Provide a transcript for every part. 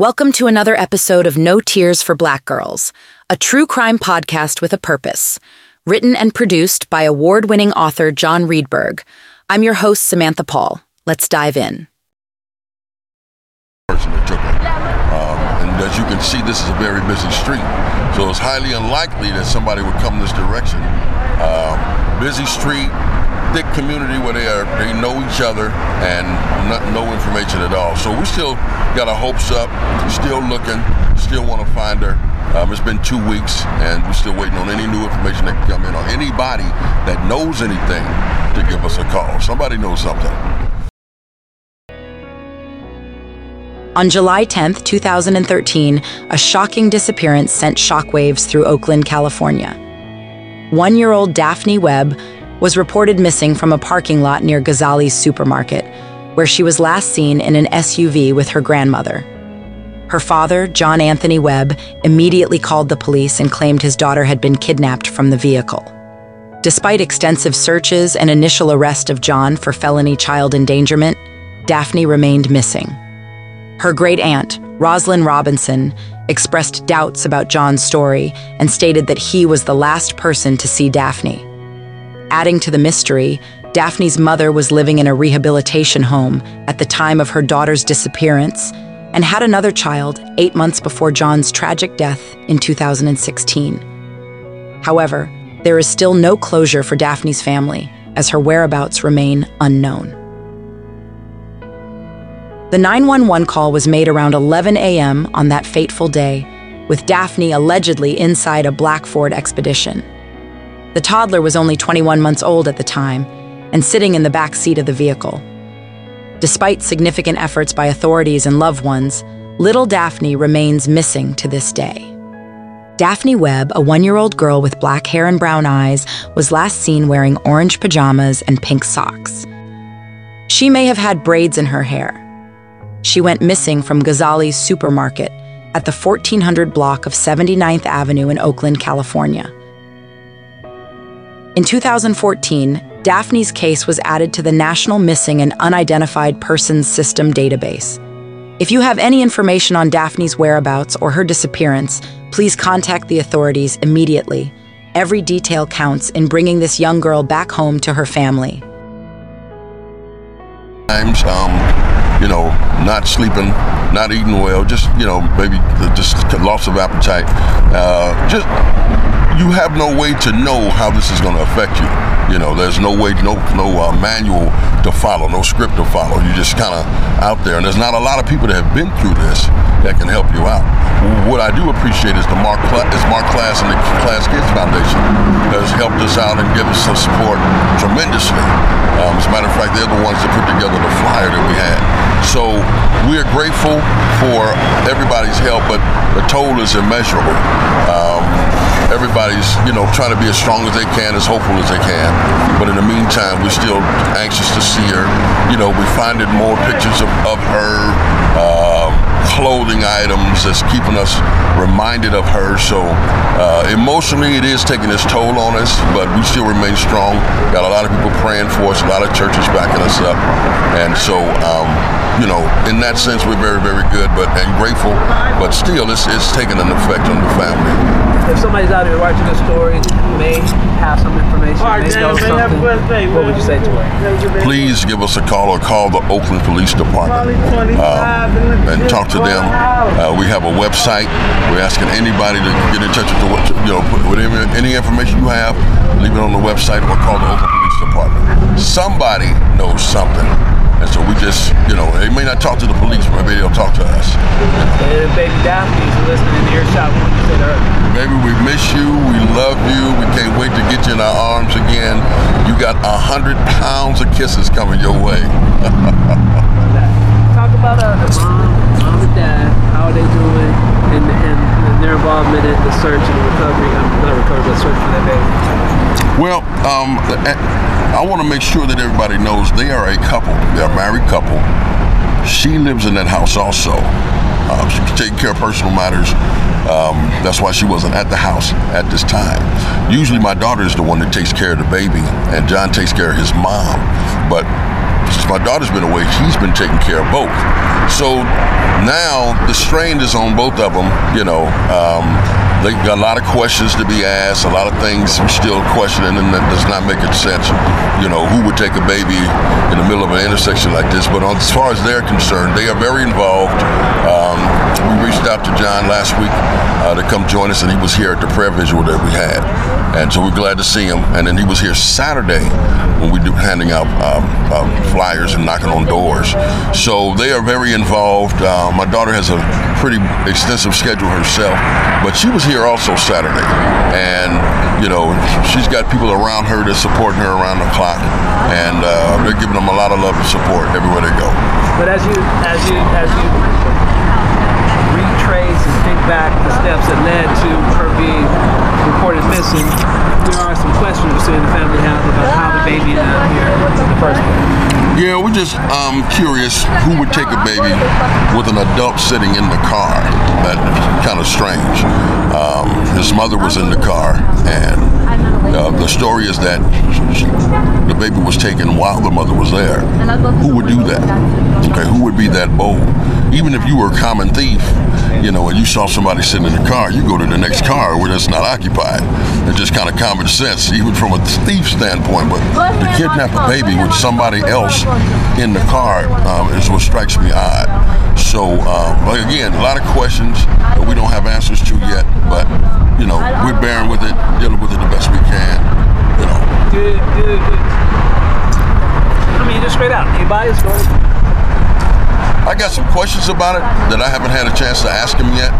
Welcome to another episode of No Tears for Black Girls, a true crime podcast with a purpose. Written and produced by award winning author John Reedberg. I'm your host, Samantha Paul. Let's dive in. Um, and as you can see, this is a very busy street. So it's highly unlikely that somebody would come this direction. Um, busy street, thick community where they are, they know each other and not, no information at all. So we still got our hopes up, still looking, still want to find her. Um, it's been two weeks and we're still waiting on any new information that can come in or anybody that knows anything to give us a call. Somebody knows something. On July 10th, 2013, a shocking disappearance sent shockwaves through Oakland, California. One year old Daphne Webb was reported missing from a parking lot near Gazzali's supermarket, where she was last seen in an SUV with her grandmother. Her father, John Anthony Webb, immediately called the police and claimed his daughter had been kidnapped from the vehicle. Despite extensive searches and initial arrest of John for felony child endangerment, Daphne remained missing. Her great aunt, Rosalind Robinson, expressed doubts about John's story and stated that he was the last person to see Daphne. Adding to the mystery, Daphne's mother was living in a rehabilitation home at the time of her daughter's disappearance and had another child eight months before John's tragic death in 2016. However, there is still no closure for Daphne's family as her whereabouts remain unknown. The 911 call was made around 11 a.m. on that fateful day, with Daphne allegedly inside a black Ford Expedition. The toddler was only 21 months old at the time and sitting in the back seat of the vehicle. Despite significant efforts by authorities and loved ones, little Daphne remains missing to this day. Daphne Webb, a one year old girl with black hair and brown eyes, was last seen wearing orange pajamas and pink socks. She may have had braids in her hair. She went missing from Gazzali's supermarket at the 1400 block of 79th Avenue in Oakland, California. In 2014, Daphne's case was added to the National Missing and Unidentified Persons System database. If you have any information on Daphne's whereabouts or her disappearance, please contact the authorities immediately. Every detail counts in bringing this young girl back home to her family. times, um, you know, not sleeping, not eating well, just, you know, maybe just loss of appetite. Uh, just, you have no way to know how this is going to affect you. You know, there's no way, no, no uh, manual to follow, no script to follow. You're just kind of out there, and there's not a lot of people that have been through this that can help you out. What I do appreciate is the Mark is Marc Klaas and the KlaasKids Foundation has helped us out and given us some support tremendously. Um, as a matter of fact, they're the ones that put together the flyer that we had. So we are grateful for everybody's help, but the toll is immeasurable. Um, everybody's, you know, trying to be as strong as they can, as hopeful as they can. But in the meantime, we're still anxious to see her. You know, we finding more pictures of, of her. Um, clothing items that's keeping us reminded of her. So uh, emotionally, it is taking its toll on us, but we still remain strong. Got a lot of people praying for us, a lot of churches backing us up, and so um, you know, in that sense, we're very, very good, but and grateful. But still, it's it's taking an effect on the family. If somebody's out here watching the story who may have some information, may know something, what would you say to her? Please give us a call or call the Oakland Police Department um, and talk to them. Uh, we have a website. We're asking anybody to get in touch with the, you know, put whatever any information you have, leave it on the website or call the Oakland Police Department. Somebody knows something. They may not talk to the police, but maybe they'll talk to us. And if baby Daphne's listening to earshot, what would you say to her? Baby, we miss you. We love you. We can't wait to get you in our arms again. You got a hundred pounds of kisses coming your way. Talk about uh, the mom, mom and dad, how are they doing, and, and, and their involvement in the search and the recovery, um, not recovery, but search for their baby. Well, um, I want to make sure that everybody knows they are a couple. They're a married couple. She lives in that house also. Uh, she can take care of personal matters. Um, that's why she wasn't at the house at this time. Usually, my daughter is the one that takes care of the baby, and John takes care of his mom. But since my daughter's been away, he's been taking care of both. So now the strain is on both of them. You know, um, they got a lot of questions to be asked, a lot of things still questioning, and that does not make sense. You know, who would take a baby in the middle of an intersection like this? But as far as they're concerned, they are very involved. Um, we reached out to John last week uh, to come join us, and he was here at the prayer visual that we had, and so we're glad to see him. And then he was here Saturday when we do handing out um, um, flyers and knocking on doors. So they are very involved. Uh, my daughter has a pretty extensive schedule herself, but she was here also Saturday, and you know she's got people around her that's supporting her around the clock, and uh, they're giving them a lot of love and support everywhere they go. But as you as you as you retrace and think back the steps that led to her being reported missing, there are some questions in the family have about how the baby ended up here in the first place. We're just um, curious who would take a baby with an adult sitting in the car. That's kind of strange. Um, his mother was in the car, and uh, the story is that the baby was taken while the mother was there. Who would do that? Okay, who would be that bold? Even if you were a common thief, you know, and you saw somebody sitting in the car, you go to the next car where it's not occupied. It's just kind of common sense, even from a thief standpoint. But to kidnap a baby with somebody else in the car um, is what strikes me odd. So, um, again, a lot of questions that we don't have answers to yet, but you know, we're bearing with it, dealing with it the best we can. You know. Good, good, good. I mean, just straight out. Anybody is going. I got some questions about it that I haven't had a chance to ask him yet.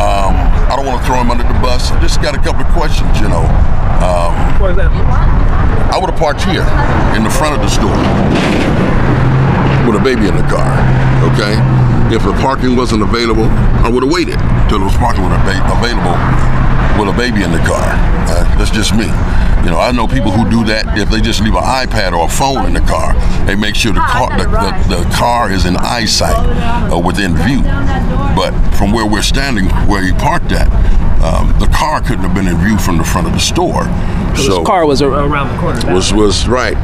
Um, I don't want to throw him under the bus. I just got a couple of questions, you know. Um, I would have parked here in the front of the store with a baby in the car. Okay, if the parking wasn't available, I would have waited till there was parking was ava- available with a baby in the car. Uh, that's just me. You know, I know people who do that if they just leave an iPad or a phone in the car. They make sure the car the, the, the car is in eyesight or within view. But from where we're standing, where he parked at, um, the car couldn't have been in view from the front of the store. So this car was around the corner. was was right.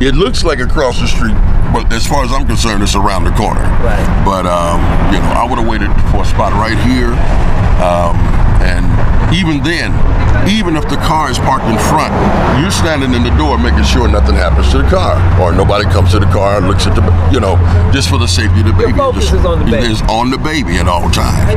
It looks like across the street, but as far as I'm concerned, it's around the corner. Right. But um, you know, I would have waited for a spot right here, um, even then, even if the car is parked in front, you're standing in the door making sure nothing happens to the car, or nobody comes to the car and looks at the, you know, just for the safety of the baby. focus Just- is on the baby. Is on the baby at all times.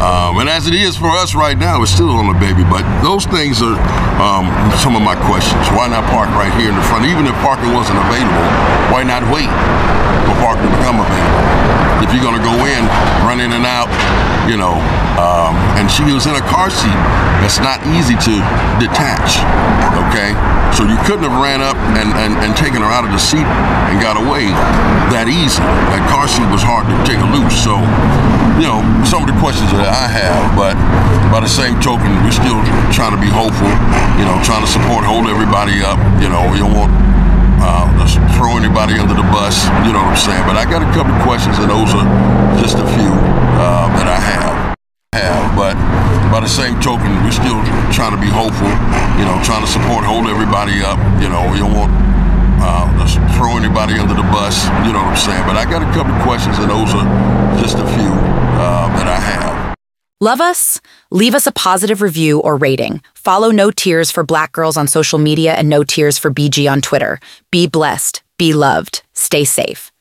Um, and as it is for us right now, it's still on the baby. But those things are um, some of my questions. Why not park right here in the front? Even if parking wasn't available, why not wait for parking to become available? If you're going to go in, run in and out, you know, um, and she was in a car seat that's not easy to detach, okay? So you couldn't have ran up and, and, and taken her out of the seat and got away that easy. That car seat was hard to take loose. So, you know, some of the questions that I have, but by the same token, we're still trying to be hopeful, you know, trying to support, hold everybody up. You know, you don't want uh, just throw anybody under the bus, you know what I'm saying? But I got a couple questions, and those are just a few uh, that I have. Have, but by the same token, we're still trying to be hopeful, you know, trying to support, hold everybody up. You know, you don't want uh, just throw anybody under the bus, you know what I'm saying? But I got a couple questions, and those are just a few uh, that I have. Love us? Leave us a positive review or rating. Follow No Tears for Black Girls on social media and No Tears for BG on Twitter. Be blessed. Be loved. Stay safe.